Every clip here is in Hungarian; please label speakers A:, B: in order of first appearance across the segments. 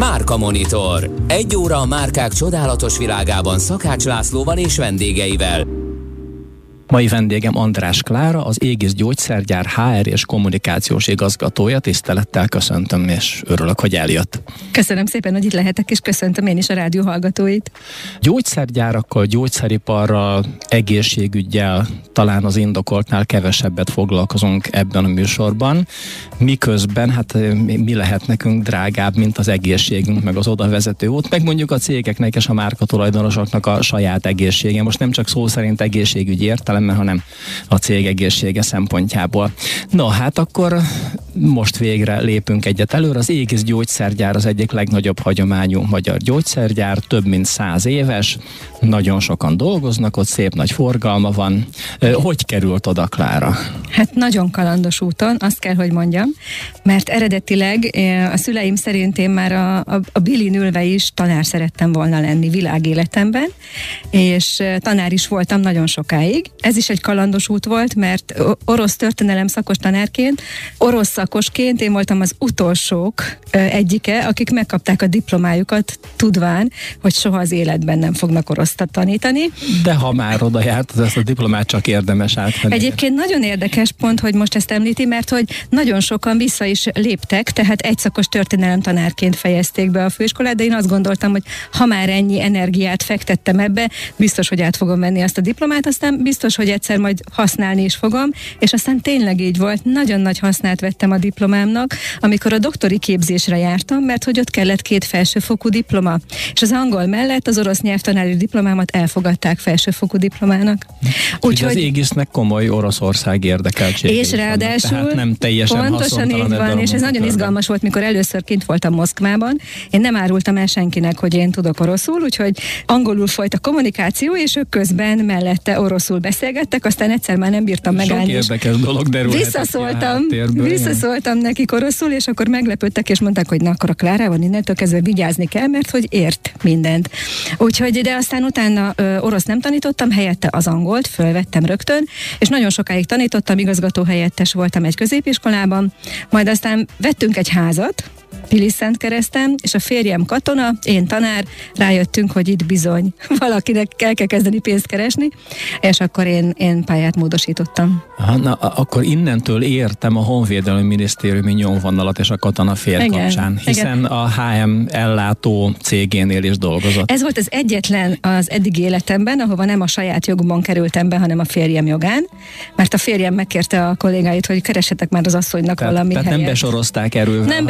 A: Márka Monitor. Egy óra a márkák csodálatos világában Szakács Lászlóval és vendégeivel.
B: Mai vendégem András Klára, az Égis Gyógyszergyár HR és kommunikációs igazgatója. Tisztelettel köszöntöm, és örülök, hogy eljött.
C: Köszönöm szépen, hogy itt lehetek, és köszöntöm én is a rádió hallgatóit.
B: Gyógyszergyárakkal, gyógyszeriparral, egészségügyel talán az indokoltnál kevesebbet foglalkozunk ebben a műsorban, miközben hát mi lehet nekünk drágább, mint az egészségünk, meg az oda vezető út, meg mondjuk a cégeknek és a márka tulajdonosoknak a saját egészsége. Most nem csak szó szerint egészségügyi értelem, értelemben, hanem a cég egészsége szempontjából. No, hát akkor most végre lépünk egyet előre. Az Égis gyógyszergyár az egyik legnagyobb hagyományú magyar gyógyszergyár, több mint száz éves, nagyon sokan dolgoznak, ott szép nagy forgalma van. Hogy került oda, Klára?
C: Hát nagyon kalandos úton, azt kell, hogy mondjam, mert eredetileg a szüleim szerint én már a, a, a Bilin ülve is tanár szerettem volna lenni világéletemben, és tanár is voltam nagyon sokáig. Ez is egy kalandos út volt, mert orosz történelem szakos tanárként, orosz szakosként én voltam az utolsók egyike, akik megkapták a diplomájukat, tudván, hogy soha az életben nem fognak orosztat tanítani.
B: De ha már oda járt, ezt a diplomát csak érdemes átvenni.
C: Egyébként nagyon érdekes pont, hogy most ezt említi, mert hogy nagyon sokan vissza is léptek, tehát egy szakos történelem tanárként fejezték be a főiskolát, de én azt gondoltam, hogy ha már ennyi energiát fektettem ebbe, biztos, hogy át fogom venni azt a diplomát, aztán biztos, hogy egyszer majd használni is fogom, és aztán tényleg így volt, nagyon nagy hasznát vettem a diplomámnak, amikor a doktori képzésre jártam, mert hogy ott kellett két felsőfokú diploma, és az angol mellett az orosz nyelvtanári diplomámat elfogadták felsőfokú diplomának.
B: Úgyhogy az égisznek komoly Oroszország érdekeltsége.
C: És ráadásul vannak,
B: nem teljesen
C: pontosan így van, és ez nagyon izgalmas volt, mikor először kint voltam Moszkvában. Én nem árultam el senkinek, hogy én tudok oroszul, úgyhogy angolul folyt a kommunikáció, és ők közben mellette oroszul beszélgettek, aztán egyszer már nem bírtam megállni. Sok
B: érdekes dolog derül.
C: Visszaszóltam, visszaszóltam nekik oroszul, és akkor meglepődtek, és mondták, hogy na akkor a Klárával innentől kezdve vigyázni kell, mert hogy ért mindent. Úgyhogy, de aztán utána ö, orosz nem tanítottam, helyette az angolt, fölvettem rögtön, és nagyon sokáig tanítottam, igazgató helyettes voltam egy középiskolában, majd aztán vettünk egy házat, Szent keresztem, és a férjem katona, én tanár, rájöttünk, hogy itt bizony valakinek kell, kell kezdeni pénzt keresni, és akkor én, én pályát módosítottam.
B: Ha, na, akkor innentől értem a Honvédelmi Minisztériumi nyomvonalat és a katona fér igen, kapcsán, hiszen igen. a HM ellátó cégénél is dolgozott.
C: Ez volt az egyetlen az eddig életemben, ahova nem a saját jogumon kerültem be, hanem a férjem jogán, mert a férjem megkérte a kollégáit, hogy keresetek már az asszonynak
B: tehát,
C: valami
B: tehát
C: helyet.
B: nem besorozták erővel,
C: nem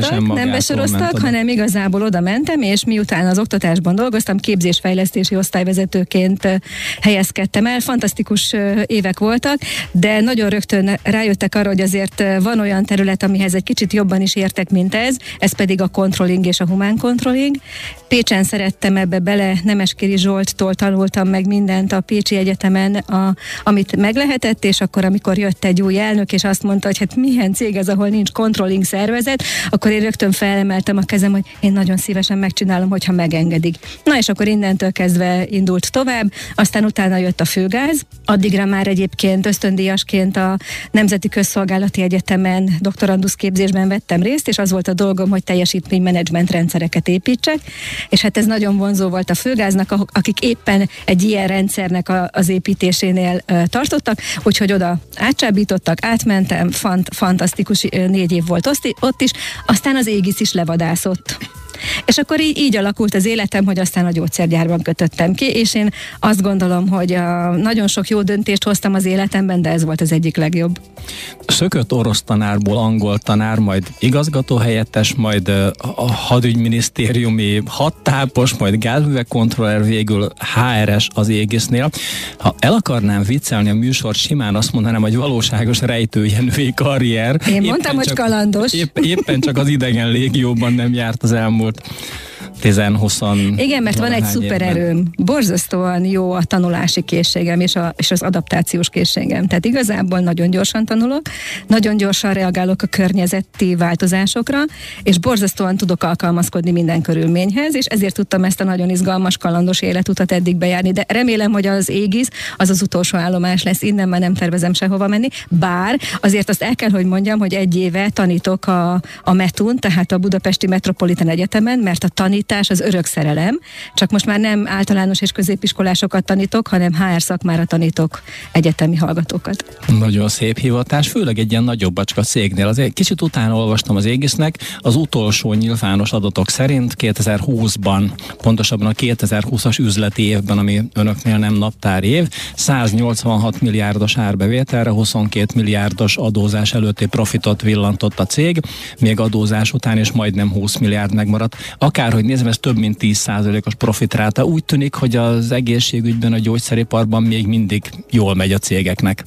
C: besoroztak, nem besoroztak, hanem igazából oda mentem, és miután az oktatásban dolgoztam, képzésfejlesztési osztályvezetőként helyezkedtem el. Fantasztikus évek voltak, de nagyon rögtön rájöttek arra, hogy azért van olyan terület, amihez egy kicsit jobban is értek, mint ez, ez pedig a controlling és a humán controlling. Pécsen szerettem ebbe bele, Nemeskiri Zsolttól tanultam meg mindent a Pécsi Egyetemen, a, amit meg lehetett, és akkor, amikor jött egy új elnök, és azt mondta, hogy hát milyen cég ez, ahol nincs controlling szervezet, akkor én rögtön felemeltem a kezem, hogy én nagyon szívesen megcsinálom, hogyha megengedik. Na és akkor innentől kezdve indult tovább, aztán utána jött a főgáz, addigra már egyébként ösztöndíjasként a Nemzeti Közszolgálati Egyetemen doktorandusz képzésben vettem részt, és az volt a dolgom, hogy teljesítménymenedzsment rendszereket építsek, és hát ez nagyon vonzó volt a főgáznak, akik éppen egy ilyen rendszernek az építésénél tartottak, úgyhogy oda átcsábítottak, átmentem, fant, fantasztikus négy év volt ott is, aztán az égisz is levadászott. És akkor így, így alakult az életem, hogy aztán a gyógyszergyárban kötöttem ki, és én azt gondolom, hogy a, nagyon sok jó döntést hoztam az életemben, de ez volt az egyik legjobb.
B: Szökött orosz tanárból angol tanár, majd igazgatóhelyettes, majd a hadügyminisztériumi hattápos, majd gázművek kontroller, végül HRS az égisznél. Ha el akarnám viccelni a műsor, simán azt mondanám, hogy valóságos rejtőjenői karrier.
C: Én mondtam, hogy
B: csak,
C: kalandos.
B: Épp, éppen csak az idegen légióban nem járt az elmúlt juurde 10-20
C: Igen, mert van egy szupererőm. Borzasztóan jó a tanulási készségem és, a, és az adaptációs készségem. Tehát igazából nagyon gyorsan tanulok, nagyon gyorsan reagálok a környezeti változásokra, és borzasztóan tudok alkalmazkodni minden körülményhez, és ezért tudtam ezt a nagyon izgalmas, kalandos életutat eddig bejárni. De remélem, hogy az égisz az az utolsó állomás lesz, innen már nem tervezem sehova menni, bár azért azt el kell, hogy mondjam, hogy egy éve tanítok a, a METUN, tehát a Budapesti Metropolitan Egyetemen, mert a tanítás az örök szerelem, csak most már nem általános és középiskolásokat tanítok, hanem HR szakmára tanítok egyetemi hallgatókat.
B: Nagyon szép hivatás, főleg egy ilyen nagyobb bacska cégnél. Azért kicsit utána olvastam az égisznek, az utolsó nyilvános adatok szerint 2020-ban, pontosabban a 2020-as üzleti évben, ami önöknél nem naptár év, 186 milliárdos árbevételre, 22 milliárdos adózás előtti profitot villantott a cég, még adózás után is majdnem 20 milliárd megmaradt. Akárhogy nézem, ez több mint 10%-os profitráta. Úgy tűnik, hogy az egészségügyben, a gyógyszeriparban még mindig jól megy a cégeknek.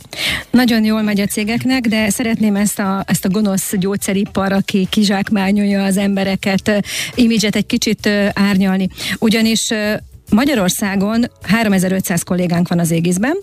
C: Nagyon jól megy a cégeknek, de szeretném ezt a, ezt a gonosz gyógyszeripar, aki kizsákmányolja az embereket, imidzset egy kicsit árnyalni. Ugyanis Magyarországon 3500 kollégánk van az égészben,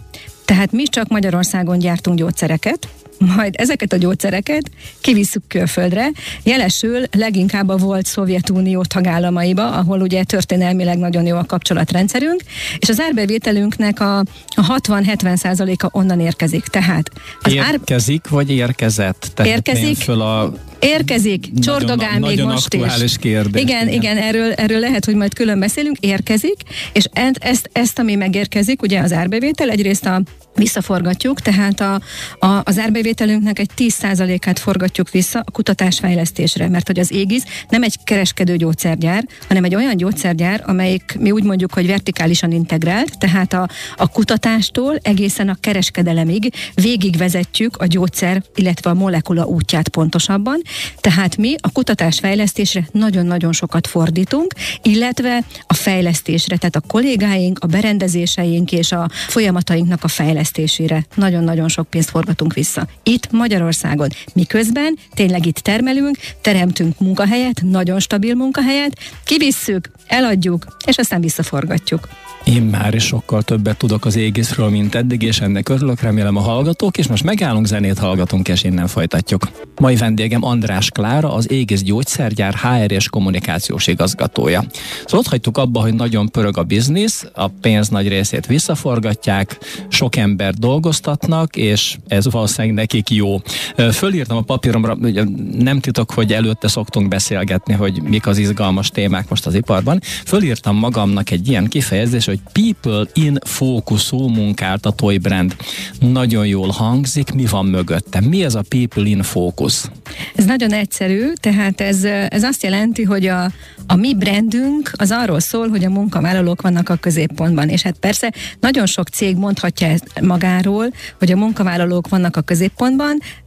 C: tehát mi csak Magyarországon gyártunk gyógyszereket, majd ezeket a gyógyszereket kivisszük külföldre, jelesül leginkább a volt Szovjetunió tagállamaiba, ahol ugye történelmileg nagyon jó a kapcsolatrendszerünk, és az árbevételünknek a, a 60-70 százaléka onnan érkezik. Tehát
B: az érkezik, ár... vagy érkezett?
C: Tehát érkezik, föl a Érkezik, csordogál nagyon, még nagyon most is.
B: Kérdés,
C: igen, igen, igen erről, erről lehet, hogy majd külön beszélünk, érkezik, és ezt, ezt, ami megérkezik, ugye az árbevétel, egyrészt a visszaforgatjuk, tehát a, a, az árbevételünknek egy 10%-át forgatjuk vissza a kutatásfejlesztésre, mert hogy az égisz nem egy kereskedő gyógyszergyár, hanem egy olyan gyógyszergyár, amelyik mi úgy mondjuk, hogy vertikálisan integrált, tehát a, a kutatástól egészen a kereskedelemig végigvezetjük a gyógyszer, illetve a molekula útját pontosabban, tehát mi a kutatásfejlesztésre nagyon-nagyon sokat fordítunk, illetve a fejlesztésre, tehát a kollégáink, a berendezéseink és a folyamatainknak a fejlesztésére nagyon-nagyon sok pénzt forgatunk vissza. Itt Magyarországon. Miközben tényleg itt termelünk, teremtünk munkahelyet, nagyon stabil munkahelyet, kivisszük, eladjuk, és aztán visszaforgatjuk.
B: Én már is sokkal többet tudok az égészről, mint eddig, és ennek örülök, remélem a hallgatók, és most megállunk, zenét hallgatunk, és innen folytatjuk. Mai vendégem András Klára, az égész gyógyszergyár HR és kommunikációs igazgatója. Szóval ott hagytuk abba, hogy nagyon pörög a biznisz, a pénz nagy részét visszaforgatják, sok ember dolgoztatnak, és ez valószínűleg nekik jó. Fölírtam a papíromra, ugye nem titok, hogy előtte szoktunk beszélgetni, hogy mik az izgalmas témák most az iparban. Fölírtam magamnak egy ilyen kifejezés, hogy People in fókuszú munkáltatói brand. Nagyon jól hangzik, mi van mögötte? Mi ez a People in Focus?
C: Ez nagyon egyszerű, tehát ez, ez azt jelenti, hogy a, a mi brandünk az arról szól, hogy a munkavállalók vannak a középpontban, és hát persze nagyon sok cég mondhatja ezt magáról, hogy a munkavállalók vannak a középpontban.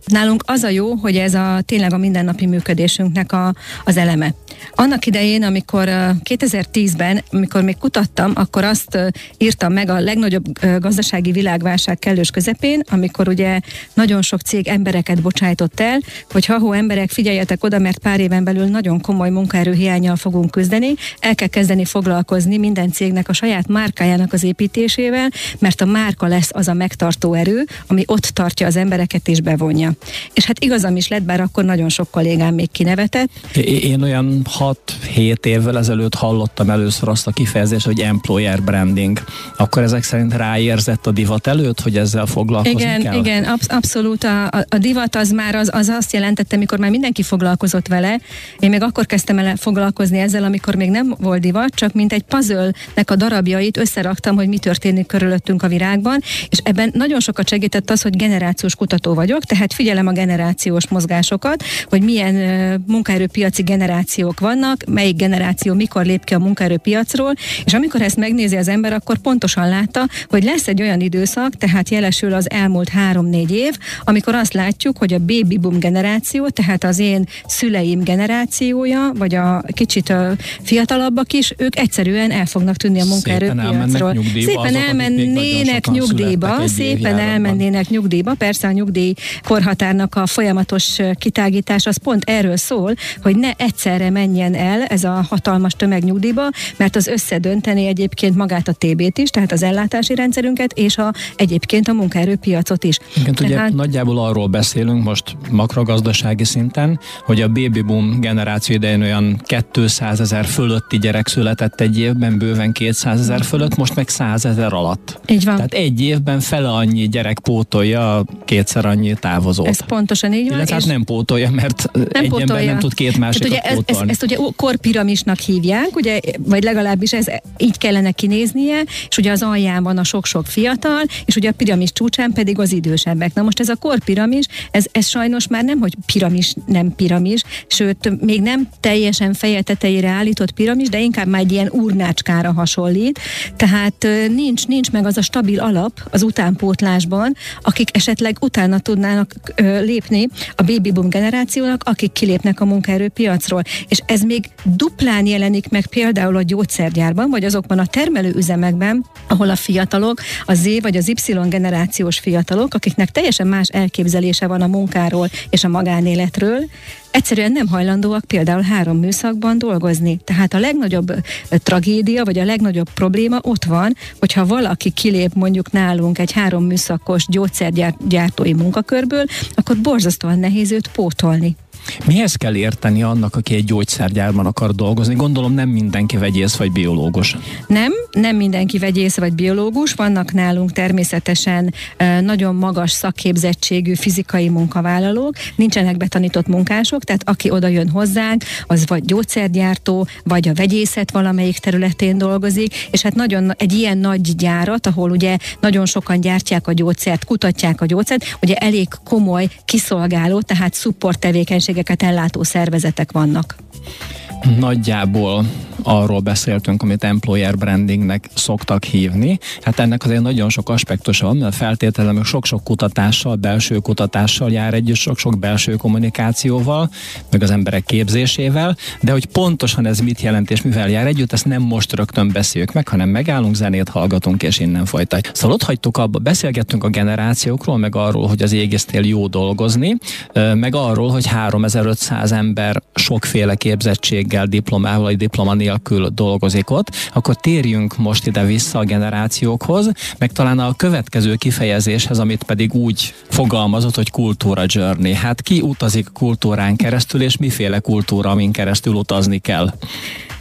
C: Nálunk az a jó, hogy ez a tényleg a mindennapi működésünknek a, az eleme. Annak idején, amikor 2010-ben, amikor még kutattam, akkor azt írtam meg a legnagyobb gazdasági világválság kellős közepén, amikor ugye nagyon sok cég embereket bocsájtott el, hogy ha emberek, figyeljetek oda, mert pár éven belül nagyon komoly munkaerőhiányjal fogunk küzdeni, el kell kezdeni foglalkozni minden cégnek a saját márkájának az építésével, mert a márka lesz az a megtartó erő, ami ott tartja az embereket és bevonja. És hát igazam is lett, bár akkor nagyon sok kollégám még kinevetett.
B: Én olyan 6-7 évvel ezelőtt hallottam először azt a kifejezést, hogy employer branding. Akkor ezek szerint ráérzett a divat előtt, hogy ezzel foglalkozni
C: igen,
B: kell?
C: Igen, absz- abszolút. A, a, a divat az már az, az azt jelentette, mikor már mindenki foglalkozott vele. Én még akkor kezdtem el foglalkozni ezzel, amikor még nem volt divat, csak mint egy puzzle-nek a darabjait összeraktam, hogy mi történik körülöttünk a virágban, és ebben nagyon sokat segített az, hogy generációs kutató vagyok, tehát figyelem a generációs mozgásokat, hogy milyen munkaerőpiaci generációk vannak, melyik generáció mikor lép ki a munkaerőpiacról, és amikor ezt megnézi az ember, akkor pontosan látta, hogy lesz egy olyan időszak, tehát jelesül az elmúlt három-négy év, amikor azt látjuk, hogy a baby boom generáció, tehát az én szüleim generációja, vagy a kicsit fiatalabbak is, ők egyszerűen el fognak tűnni a munkaerőpiacról.
B: Szépen
C: elmennének nyugdíjba, szépen elmennének nyugdíjba, persze a nyugdíj korhat korhatárnak a folyamatos kitágítás az pont erről szól, hogy ne egyszerre menjen el ez a hatalmas tömegnyugdíjba, mert az összedönteni egyébként magát a TB-t is, tehát az ellátási rendszerünket, és a, egyébként a munkaerőpiacot is.
B: Igen, tehát... ugye nagyjából arról beszélünk most makrogazdasági szinten, hogy a baby boom generáció idején olyan 200 ezer fölötti gyerek született egy évben, bőven 200 ezer fölött, most meg 100 ezer alatt.
C: Így van.
B: Tehát egy évben fele annyi gyerek pótolja a kétszer annyi távozót.
C: Ez pontosan így van.
B: Illetve hát nem pótolja, mert nem egy pótolja. ember nem tud két másikat ugye
C: pótolni. Ezt, ezt, ezt ugye korpiramisnak hívják, ugye, vagy legalábbis ez így kellene kinéznie, és ugye az alján van a sok-sok fiatal, és ugye a piramis csúcsán pedig az idősebbek. Na most ez a korpiramis, ez, ez sajnos már nem, hogy piramis, nem piramis, sőt, még nem teljesen feje tetejére állított piramis, de inkább már egy ilyen urnácskára hasonlít. Tehát nincs, nincs meg az a stabil alap az utánpótlásban, akik esetleg utána tudnának ö, lépni a baby boom generációnak, akik kilépnek a munkaerőpiacról. És ez még duplán jelenik meg például a gyógyszergyárban, vagy azokban a termelőüzemekben, ahol a fiatalok, a Z vagy az Y generációs fiatalok, akiknek teljesen más elképzelése van a munkáról és a magánéletről, egyszerűen nem hajlandóak például három műszakban dolgozni. Tehát a legnagyobb tragédia, vagy a legnagyobb probléma ott van, hogyha valaki kilép mondjuk nálunk egy három műszakos gyógyszergyártói munkakörből, akkor borzasztóan nehéz őt pótolni.
B: Mihez kell érteni annak, aki egy gyógyszergyárban akar dolgozni? Gondolom nem mindenki vegyész vagy biológus.
C: Nem, nem mindenki vegyész vagy biológus. Vannak nálunk természetesen nagyon magas szakképzettségű fizikai munkavállalók, nincsenek betanított munkások, tehát aki oda jön hozzánk, az vagy gyógyszergyártó, vagy a vegyészet valamelyik területén dolgozik, és hát nagyon egy ilyen nagy gyárat, ahol ugye nagyon sokan gyártják a gyógyszert, kutatják a gyógyszert, ugye elég komoly kiszolgáló, tehát support tevékenység tevékenységeket ellátó szervezetek vannak.
B: Nagyjából arról beszéltünk, amit employer brandingnek szoktak hívni. Hát ennek azért nagyon sok aspektusa van, mert feltételem sok-sok kutatással, belső kutatással jár együtt, sok-sok belső kommunikációval, meg az emberek képzésével, de hogy pontosan ez mit jelent és mivel jár együtt, ezt nem most rögtön beszéljük meg, hanem megállunk, zenét hallgatunk, és innen folytatjuk. Szóval ott hagytuk abba, beszélgettünk a generációkról, meg arról, hogy az égésztél jó dolgozni, meg arról, hogy 3500 ember sokféle képzettséggel, diplomával, vagy diploma nélkül dolgozik ott, akkor térjünk most ide vissza a generációkhoz, meg talán a következő kifejezéshez, amit pedig úgy fogalmazott, hogy kultúra journey. Hát ki utazik kultúrán keresztül, és miféle kultúra, amin keresztül utazni kell?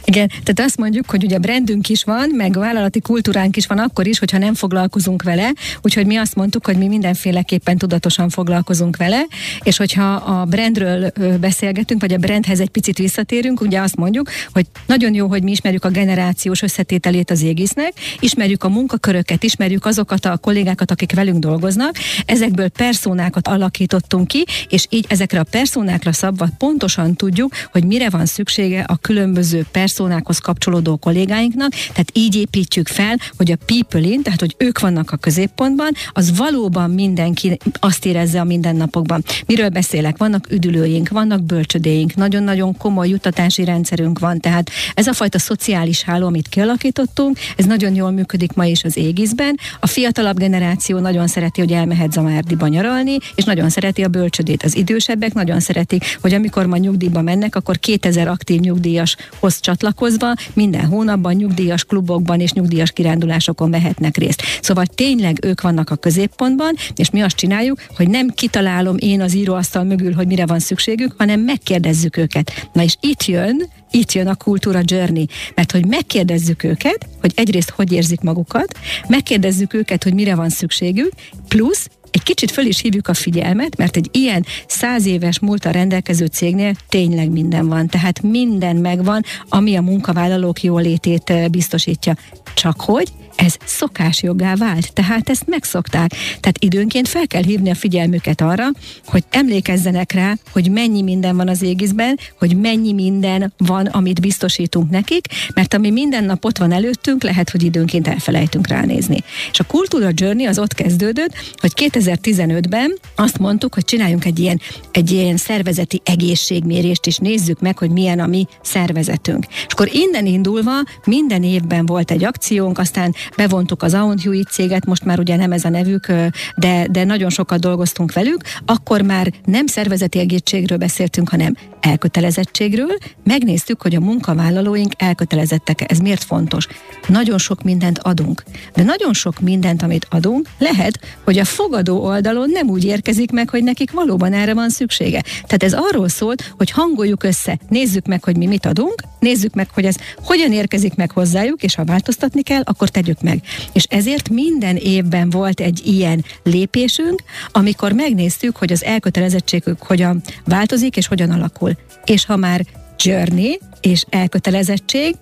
C: Igen, tehát azt mondjuk, hogy ugye brandünk is van, meg vállalati kultúránk is van akkor is, hogyha nem foglalkozunk vele, úgyhogy mi azt mondtuk, hogy mi mindenféleképpen tudatosan foglalkozunk vele, és hogyha a brandről beszélgetünk, vagy a brandhez egy picit visszatérünk, ugye azt mondjuk, hogy nagyon jó, hogy mi ismerjük a generációs összetételét az égisznek, ismerjük a munkaköröket, ismerjük azokat a kollégákat, akik velünk dolgoznak, ezekből personákat alakítottunk ki, és így ezekre a personákra szabva pontosan tudjuk, hogy mire van szüksége a különböző pers personákhoz kapcsolódó kollégáinknak, tehát így építjük fel, hogy a people in, tehát hogy ők vannak a középpontban, az valóban mindenki azt érezze a mindennapokban. Miről beszélek? Vannak üdülőink, vannak bölcsödéink, nagyon-nagyon komoly jutatási rendszerünk van, tehát ez a fajta szociális háló, amit kialakítottunk, ez nagyon jól működik ma is az égiszben. A fiatalabb generáció nagyon szereti, hogy elmehet Zamárdiba nyaralni, és nagyon szereti a bölcsödét. Az idősebbek nagyon szeretik, hogy amikor ma nyugdíjba mennek, akkor 2000 aktív nyugdíjashoz csatlakozva minden hónapban nyugdíjas klubokban és nyugdíjas kirándulásokon vehetnek részt. Szóval tényleg ők vannak a középpontban, és mi azt csináljuk, hogy nem kitalálom én az íróasztal mögül, hogy mire van szükségük, hanem megkérdezzük őket. Na és itt jön itt jön a kultúra journey, mert hogy megkérdezzük őket, hogy egyrészt hogy érzik magukat, megkérdezzük őket, hogy mire van szükségük, plusz egy kicsit föl is hívjuk a figyelmet, mert egy ilyen száz éves múlta rendelkező cégnél tényleg minden van. Tehát minden megvan, ami a munkavállalók jólétét eh, biztosítja. Csak hogy ez szokásjoggá vált, tehát ezt megszokták. Tehát időnként fel kell hívni a figyelmüket arra, hogy emlékezzenek rá, hogy mennyi minden van az égiszben, hogy mennyi minden van, amit biztosítunk nekik, mert ami minden nap ott van előttünk, lehet, hogy időnként elfelejtünk ránézni. És a Kultúra Journey az ott kezdődött, hogy 2015-ben azt mondtuk, hogy csináljunk egy ilyen, egy ilyen szervezeti egészségmérést, és nézzük meg, hogy milyen a mi szervezetünk. És akkor innen indulva minden évben volt egy akciónk, aztán bevontuk az Aon Hewitt céget, most már ugye nem ez a nevük, de, de nagyon sokat dolgoztunk velük, akkor már nem szervezeti egészségről beszéltünk, hanem elkötelezettségről, megnéztük, hogy a munkavállalóink elkötelezettek. Ez miért fontos? Nagyon sok mindent adunk, de nagyon sok mindent, amit adunk, lehet, hogy a fogadó oldalon nem úgy érkezik meg, hogy nekik valóban erre van szüksége. Tehát ez arról szólt, hogy hangoljuk össze, nézzük meg, hogy mi mit adunk, nézzük meg, hogy ez hogyan érkezik meg hozzájuk, és ha változtatni kell, akkor tegyük meg. És ezért minden évben volt egy ilyen lépésünk, amikor megnéztük, hogy az elkötelezettségük hogyan változik, és hogyan alakul. És ha már journey és elkötelezettség,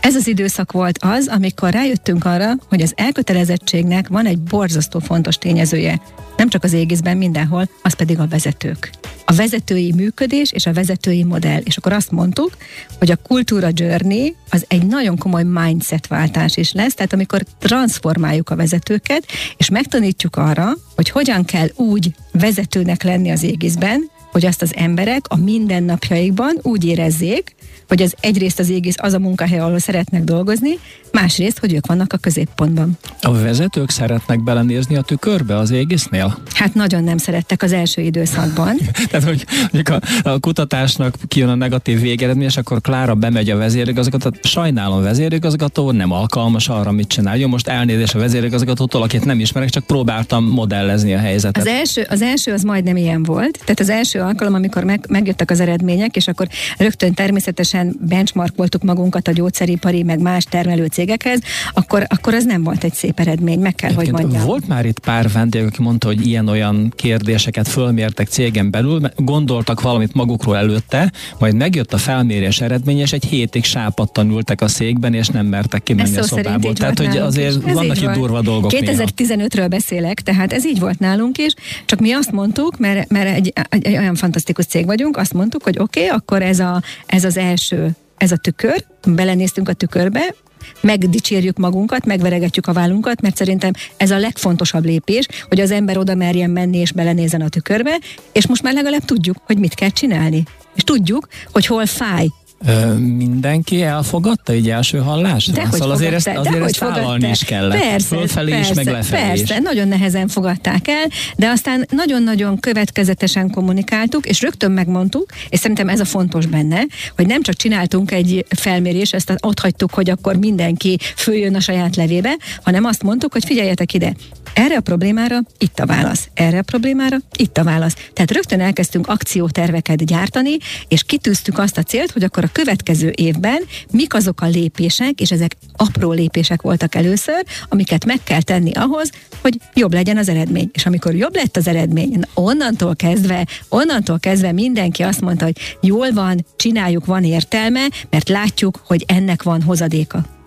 C: ez az időszak volt az, amikor rájöttünk arra, hogy az elkötelezettségnek van egy borzasztó fontos tényezője. Nem csak az égészben, mindenhol, az pedig a vezetők. A vezetői működés és a vezetői modell. És akkor azt mondtuk, hogy a kultúra journey az egy nagyon komoly mindset váltás is lesz, tehát amikor transformáljuk a vezetőket, és megtanítjuk arra, hogy hogyan kell úgy vezetőnek lenni az égészben, hogy azt az emberek a mindennapjaikban úgy érezzék, hogy az egyrészt az égész az a munkahely, ahol szeretnek dolgozni, másrészt, hogy ők vannak a középpontban.
B: A vezetők szeretnek belenézni a tükörbe az égésznél?
C: Hát nagyon nem szerettek az első időszakban.
B: Tehát, hogy a, a kutatásnak kijön a negatív végeredmény, és akkor Klára bemegy a vezérigazgató, sajnálom vezérigazgató, nem alkalmas arra, mit csinál. Jó, most elnézés a vezérigazgatótól, akit nem ismerek, csak próbáltam modellezni a helyzetet.
C: Az első, az első az majdnem ilyen volt. Tehát az első alkalom, amikor meg, megjöttek az eredmények, és akkor rögtön természetesen benchmark voltuk magunkat a gyógyszeripari, meg más termelő cégekhez, akkor, akkor az nem volt egy szép eredmény, meg kell, Egyébként hogy mondjam.
B: Volt már itt pár vendég, aki mondta, hogy ilyen-olyan kérdéseket fölmértek cégen belül, gondoltak valamit magukról előtte, majd megjött a felmérés eredmény, és egy hétig sápadtan ültek a székben, és nem mertek kimenni a szobából. Tehát, hogy azért is. vannak itt durva dolgok.
C: 2015-ről beszélek, tehát ez így volt nálunk is, csak mi azt mondtuk, mert, mert egy, egy, egy olyan fantasztikus cég vagyunk, azt mondtuk, hogy oké, okay, akkor ez, a, ez az első ez a tükör, belenéztünk a tükörbe, megdicsérjük magunkat, megveregetjük a vállunkat, mert szerintem ez a legfontosabb lépés, hogy az ember oda merjen menni és belenézen a tükörbe, és most már legalább tudjuk, hogy mit kell csinálni. És tudjuk, hogy hol fáj,
B: Ö, mindenki elfogadta így első hallásra?
C: De szóval
B: azért ezt, azért ezt vállalni is kellett.
C: Persze,
B: Fölfelé
C: persze,
B: is, meg lefelé
C: persze,
B: is.
C: nagyon nehezen fogadták el, de aztán nagyon-nagyon következetesen kommunikáltuk, és rögtön megmondtuk, és szerintem ez a fontos benne, hogy nem csak csináltunk egy felmérés, ezt ott hagytuk, hogy akkor mindenki följön a saját levébe, hanem azt mondtuk, hogy figyeljetek ide, erre a problémára itt a válasz, erre a problémára itt a válasz. Tehát rögtön elkezdtünk akcióterveket gyártani, és kitűztük azt a célt, hogy akkor a következő évben mik azok a lépések, és ezek apró lépések voltak először, amiket meg kell tenni ahhoz, hogy jobb legyen az eredmény. És amikor jobb lett az eredmény, onnantól kezdve, onnantól kezdve mindenki azt mondta, hogy jól van, csináljuk, van értelme, mert látjuk, hogy ennek van hozadéka.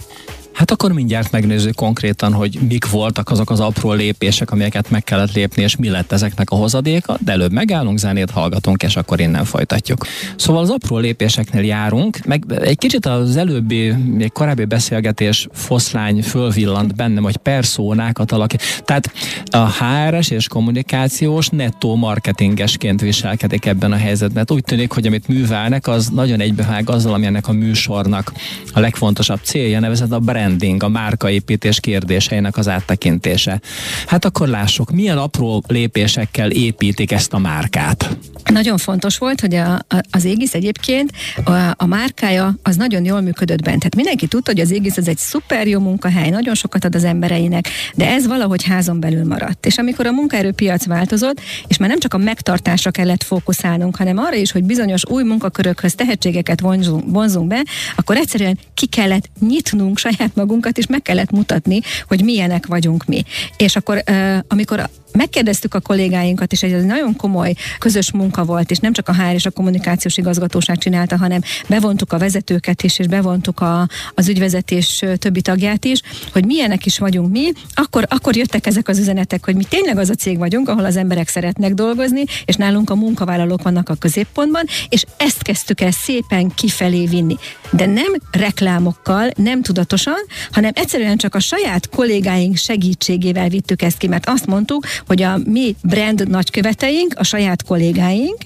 B: Hát akkor mindjárt megnézzük konkrétan, hogy mik voltak azok az apró lépések, amelyeket meg kellett lépni, és mi lett ezeknek a hozadéka, de előbb megállunk, zenét hallgatunk, és akkor innen folytatjuk. Szóval az apró lépéseknél járunk, meg egy kicsit az előbbi, még korábbi beszélgetés foszlány fölvillant bennem, hogy perszónákat alakít. Tehát a HRS és kommunikációs nettó marketingesként viselkedik ebben a helyzetben. Hát úgy tűnik, hogy amit művelnek, az nagyon egybevág azzal, ami ennek a műsornak a legfontosabb célja, nevezett a brand branding, a márkaépítés kérdéseinek az áttekintése. Hát akkor lássuk, milyen apró lépésekkel építik ezt a márkát.
C: Nagyon fontos volt, hogy a, a, az Égis egyébként a, a márkája az nagyon jól működött bent. Tehát mindenki tudta, hogy az Égis az egy szuper jó munkahely, nagyon sokat ad az embereinek, de ez valahogy házon belül maradt. És amikor a munkaerőpiac változott, és már nem csak a megtartásra kellett fókuszálnunk, hanem arra is, hogy bizonyos új munkakörökhöz tehetségeket vonzunk, vonzunk be, akkor egyszerűen ki kellett nyitnunk saját magunkat, és meg kellett mutatni, hogy milyenek vagyunk mi. És akkor, amikor megkérdeztük a kollégáinkat, és egy nagyon komoly közös munka volt, és nem csak a HR és a kommunikációs igazgatóság csinálta, hanem bevontuk a vezetőket is, és bevontuk a, az ügyvezetés többi tagját is, hogy milyenek is vagyunk mi, akkor, akkor jöttek ezek az üzenetek, hogy mi tényleg az a cég vagyunk, ahol az emberek szeretnek dolgozni, és nálunk a munkavállalók vannak a középpontban, és ezt kezdtük el szépen kifelé vinni. De nem reklámokkal, nem tudatosan, hanem egyszerűen csak a saját kollégáink segítségével vittük ezt ki, mert azt mondtuk, hogy a mi brand nagyköveteink, a saját kollégáink,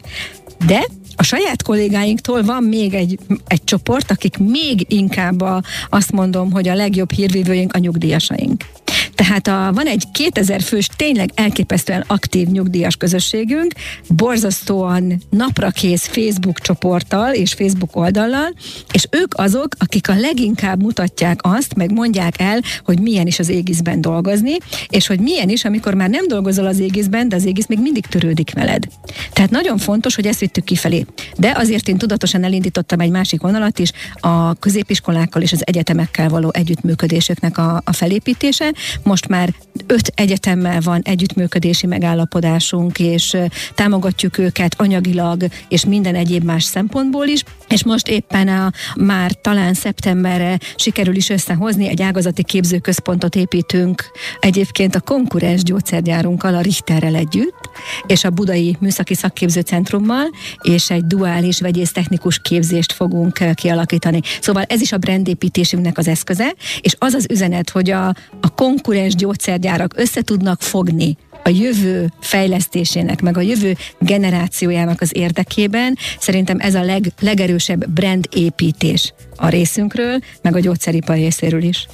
C: de a saját kollégáinktól van még egy, egy csoport, akik még inkább a, azt mondom, hogy a legjobb hírvívőink a nyugdíjasaink. Tehát a, van egy 2000 fős, tényleg elképesztően aktív nyugdíjas közösségünk, borzasztóan naprakész Facebook csoporttal és Facebook oldallal, és ők azok, akik a leginkább mutatják azt, meg mondják el, hogy milyen is az égiszben dolgozni, és hogy milyen is, amikor már nem dolgozol az égiszben, de az égisz még mindig törődik veled. Tehát nagyon fontos, hogy ezt vittük kifelé. De azért én tudatosan elindítottam egy másik vonalat is, a középiskolákkal és az egyetemekkel való együttműködéseknek a, a felépítése. Most már öt egyetemmel van együttműködési megállapodásunk, és támogatjuk őket anyagilag és minden egyéb más szempontból is. És most éppen a, már talán szeptemberre sikerül is összehozni, egy ágazati képzőközpontot építünk egyébként a konkurens gyógyszergyárunkkal, a Richterrel együtt, és a Budai Műszaki Szakképzőcentrummal, és egy duális vegyész technikus képzést fogunk kialakítani. Szóval ez is a brandépítésünknek az eszköze, és az az üzenet, hogy a, a konkurens gyógyszergyárak össze tudnak fogni a jövő fejlesztésének, meg a jövő generációjának az érdekében szerintem ez a leg, legerősebb brand építés a részünkről, meg a gyógyszeripar részéről is.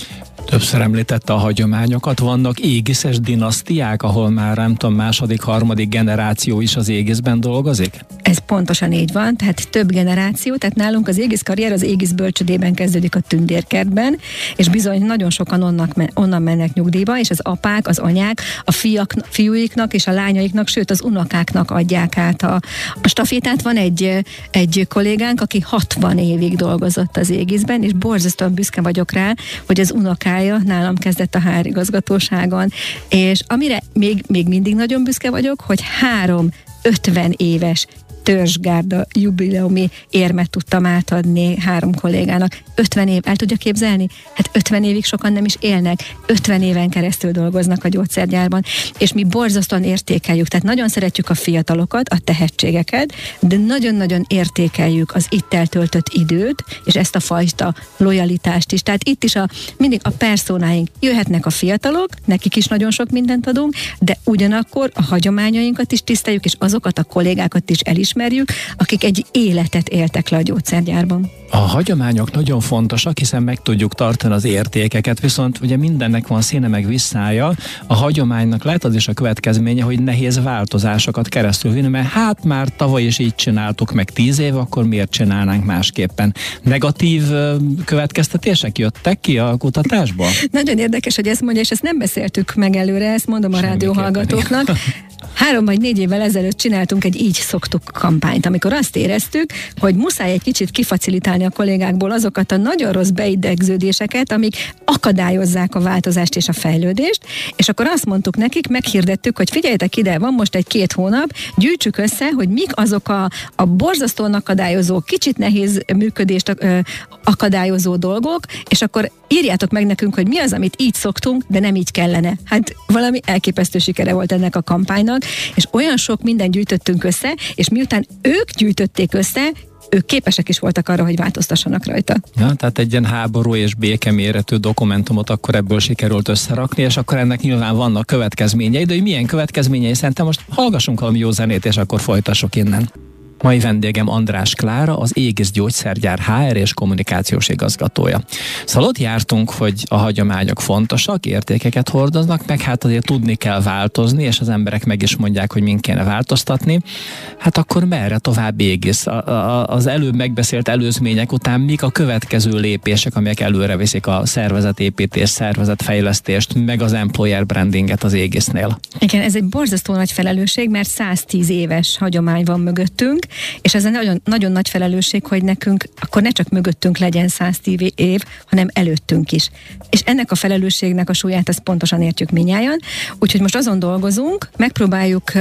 B: Többször említette a hagyományokat, vannak égiszes dinasztiák, ahol már nem tudom, második, harmadik generáció is az égiszben dolgozik?
C: Ez pontosan így van, tehát több generáció, tehát nálunk az égisz karrier az égisz bölcsödében kezdődik a tündérkertben, és bizony nagyon sokan onnak, onnan mennek nyugdíjba, és az apák, az anyák, a fiak, fiúiknak és a lányaiknak, sőt az unokáknak adják át a, a stafétát. Van egy, egy kollégánk, aki 60 évig dolgozott az égiszben, és borzasztóan büszke vagyok rá, hogy az unokája nálam kezdett a HR igazgatóságon, és amire még, még mindig nagyon büszke vagyok, hogy három 50 éves törzsgárda jubileumi érmet tudtam átadni három kollégának. 50 év, el tudja képzelni? Hát 50 évig sokan nem is élnek, 50 éven keresztül dolgoznak a gyógyszergyárban, és mi borzasztóan értékeljük, tehát nagyon szeretjük a fiatalokat, a tehetségeket, de nagyon-nagyon értékeljük az itt eltöltött időt, és ezt a fajta lojalitást is. Tehát itt is a, mindig a personáink jöhetnek a fiatalok, nekik is nagyon sok mindent adunk, de ugyanakkor a hagyományainkat is tiszteljük, és azokat a kollégákat is elismerjük, ismerjük, akik egy életet éltek le a gyógyszergyárban.
B: A hagyományok nagyon fontosak, hiszen meg tudjuk tartani az értékeket, viszont ugye mindennek van színe meg visszája. A hagyománynak lehet az is a következménye, hogy nehéz változásokat keresztül vinni, mert hát már tavaly is így csináltuk meg tíz év, akkor miért csinálnánk másképpen? Negatív következtetések jöttek ki a kutatásból?
C: Nagyon érdekes, hogy ezt mondja, és ezt nem beszéltük meg előre, ezt mondom a rádióhallgatóknak. Három vagy négy évvel ezelőtt csináltunk egy így szoktuk kampányt, amikor azt éreztük, hogy muszáj egy kicsit kifacilitálni a kollégákból azokat a nagyon rossz beidegződéseket, amik akadályozzák a változást és a fejlődést, és akkor azt mondtuk nekik, meghirdettük, hogy figyeljetek ide, van most egy két hónap, gyűjtsük össze, hogy mik azok a, a borzasztóan akadályozó, kicsit nehéz működést akadályozó dolgok, és akkor írjátok meg nekünk, hogy mi az, amit így szoktunk, de nem így kellene. Hát valami elképesztő sikere volt ennek a kampánynak, és olyan sok mindent gyűjtöttünk össze, és miután ők gyűjtötték össze, ők képesek is voltak arra, hogy változtassanak rajta.
B: Ja, tehát egy ilyen háború és béke méretű dokumentumot akkor ebből sikerült összerakni, és akkor ennek nyilván vannak következményei, de hogy milyen következményei, szerintem most hallgassunk valami jó zenét, és akkor folytassuk innen. Mai vendégem András Klára, az Égis Gyógyszergyár HR és kommunikációs igazgatója. Szóval ott jártunk, hogy a hagyományok fontosak, értékeket hordoznak, meg hát azért tudni kell változni, és az emberek meg is mondják, hogy min kéne változtatni. Hát akkor merre tovább Égis? A, a, az előbb megbeszélt előzmények után mik a következő lépések, amelyek előre viszik a szervezetépítés, szervezetfejlesztést, meg az employer brandinget az Égisnél?
C: Igen, ez egy borzasztó nagy felelősség, mert 110 éves hagyomány van mögöttünk, és ez egy nagyon, nagyon nagy felelősség, hogy nekünk akkor ne csak mögöttünk legyen 110 év, hanem előttünk is. És ennek a felelősségnek a súlyát ezt pontosan értjük minnyáján. Úgyhogy most azon dolgozunk, megpróbáljuk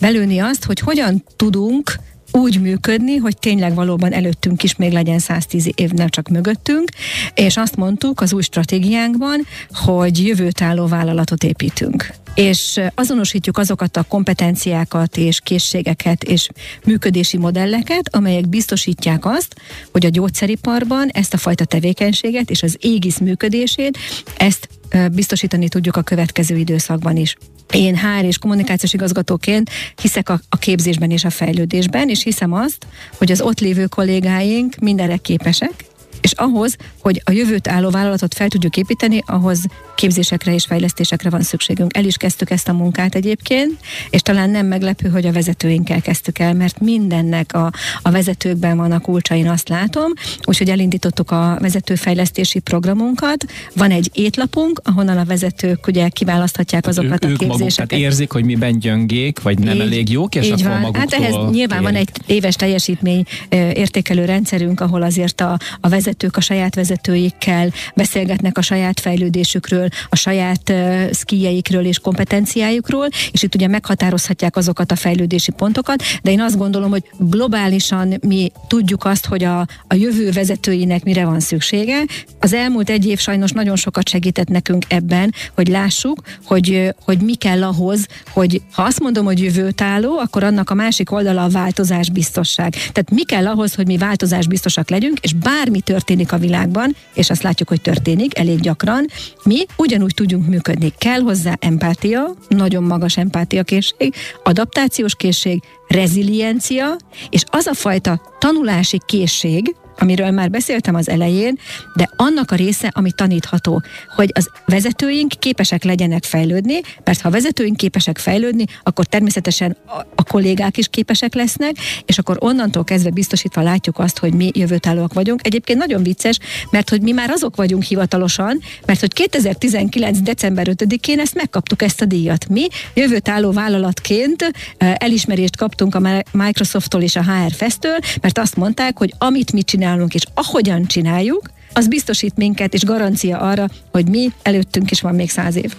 C: belőni azt, hogy hogyan tudunk úgy működni, hogy tényleg valóban előttünk is még legyen 110 év, nem csak mögöttünk, és azt mondtuk az új stratégiánkban, hogy jövőtálló vállalatot építünk és azonosítjuk azokat a kompetenciákat és készségeket és működési modelleket, amelyek biztosítják azt, hogy a gyógyszeriparban ezt a fajta tevékenységet és az égisz működését, ezt biztosítani tudjuk a következő időszakban is. Én HR és kommunikációs igazgatóként hiszek a, a képzésben és a fejlődésben, és hiszem azt, hogy az ott lévő kollégáink mindenre képesek, és ahhoz, hogy a jövőt álló vállalatot fel tudjuk építeni, ahhoz képzésekre és fejlesztésekre van szükségünk. El is kezdtük ezt a munkát egyébként, és talán nem meglepő, hogy a vezetőinkkel kezdtük el, mert mindennek a, a vezetőkben van a kulcsa, én azt látom, úgyhogy elindítottuk a vezetőfejlesztési programunkat. Van egy étlapunk, ahonnan a vezetők ugye kiválaszthatják azokat ő, a képzéseket. Maguk,
B: érzik, hogy miben gyöngék, vagy nem így, elég jók, és így akkor van. Hát ehhez
C: nyilván kérik. van egy éves teljesítmény értékelő rendszerünk, ahol azért a, a vezetők a saját vezetőikkel beszélgetnek a saját fejlődésükről, a saját uh, szkíjeikről és kompetenciájukról, és itt ugye meghatározhatják azokat a fejlődési pontokat, de én azt gondolom, hogy globálisan mi tudjuk azt, hogy a, a jövő vezetőinek mire van szüksége. Az elmúlt egy év sajnos nagyon sokat segített nekünk ebben, hogy lássuk, hogy, hogy mi kell ahhoz, hogy ha azt mondom, hogy jövőtálló, akkor annak a másik oldala a változás biztosság. Tehát mi kell ahhoz, hogy mi változás biztosak legyünk, és bármi történik a világban, és azt látjuk, hogy történik elég gyakran, mi ugyanúgy tudjunk működni. Kell hozzá empátia, nagyon magas empátia készség, adaptációs készség, reziliencia, és az a fajta tanulási készség, amiről már beszéltem az elején, de annak a része, ami tanítható, hogy az vezetőink képesek legyenek fejlődni, mert ha a vezetőink képesek fejlődni, akkor természetesen a, a kollégák is képesek lesznek, és akkor onnantól kezdve biztosítva látjuk azt, hogy mi jövőtállóak vagyunk. Egyébként nagyon vicces, mert hogy mi már azok vagyunk hivatalosan, mert hogy 2019. december 5-én ezt megkaptuk ezt a díjat. Mi jövőtálló vállalatként elismerést kaptunk a Microsofttól és a HR Festől, mert azt mondták, hogy amit mi csinálunk, csinálunk, és ahogyan csináljuk, az biztosít minket, és garancia arra, hogy mi előttünk is van még száz év.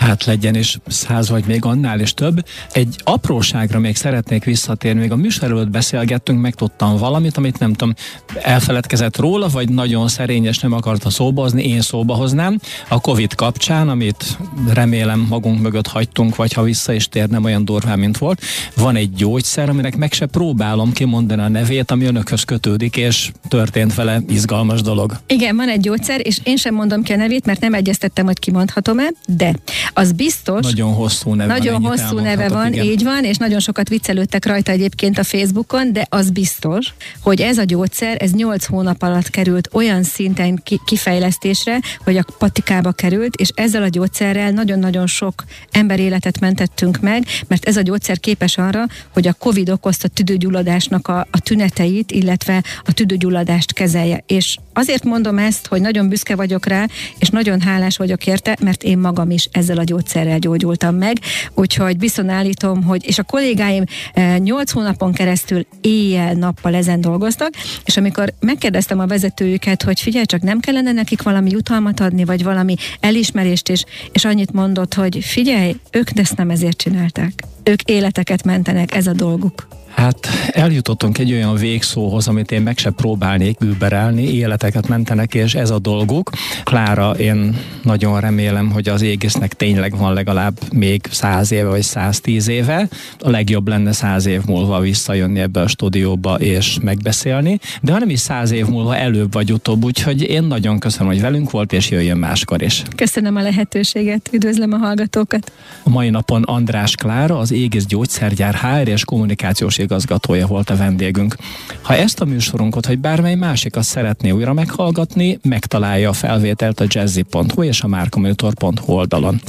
B: Hát legyen is száz vagy még annál is több. Egy apróságra még szeretnék visszatérni. Még a műsor előtt beszélgettünk, megtudtam valamit, amit nem tudom, elfeledkezett róla, vagy nagyon szerényes nem akarta szóba hozni, én szóba hoznám. A Covid kapcsán, amit remélem magunk mögött hagytunk, vagy ha vissza is tér, nem olyan durván, mint volt. Van egy gyógyszer, aminek meg se próbálom kimondani a nevét, ami önökhöz kötődik, és történt vele izgalmas dolog.
C: Igen, van egy gyógyszer, és én sem mondom ki a nevét, mert nem egyeztettem, hogy kimondhatom-e, de az biztos.
B: Nagyon hosszú neve
C: Nagyon van, hosszú neve van, igen. így van, és nagyon sokat viccelődtek rajta egyébként a Facebookon, de az biztos, hogy ez a gyógyszer, ez 8 hónap alatt került olyan szinten kifejlesztésre, hogy a patikába került, és ezzel a gyógyszerrel nagyon-nagyon sok ember életet mentettünk meg, mert ez a gyógyszer képes arra, hogy a COVID okozta tüdőgyulladásnak a, a tüneteit, illetve a tüdőgyulladást kezelje. És azért mondom ezt, hogy nagyon büszke vagyok rá, és nagyon hálás vagyok érte, mert én magam is ezzel a gyógyszerrel gyógyultam meg, úgyhogy bizony állítom, hogy, és a kollégáim 8 eh, hónapon keresztül éjjel-nappal ezen dolgoztak, és amikor megkérdeztem a vezetőjüket, hogy figyelj csak, nem kellene nekik valami jutalmat adni, vagy valami elismerést, és, és annyit mondott, hogy figyelj, ők ezt nem ezért csinálták. Ők életeket mentenek, ez a dolguk.
B: Hát eljutottunk egy olyan végszóhoz, amit én meg se próbálnék überelni, életeket mentenek, és ez a dolguk. Klára, én nagyon remélem, hogy az égésznek tényleg van legalább még száz éve vagy 110 éve. A legjobb lenne száz év múlva visszajönni ebbe a stúdióba és megbeszélni, de ha nem is száz év múlva előbb vagy utóbb, úgyhogy én nagyon köszönöm, hogy velünk volt, és jöjjön máskor is.
C: Köszönöm a lehetőséget, üdvözlöm a hallgatókat.
B: A mai napon András Klára, az Égész Gyógyszergyár HR és kommunikációs igazgatója volt a vendégünk. Ha ezt a műsorunkat, vagy bármely másikat szeretné újra meghallgatni, megtalálja a felvételt a jazzy.hu és a márkomonitor.hu oldalon.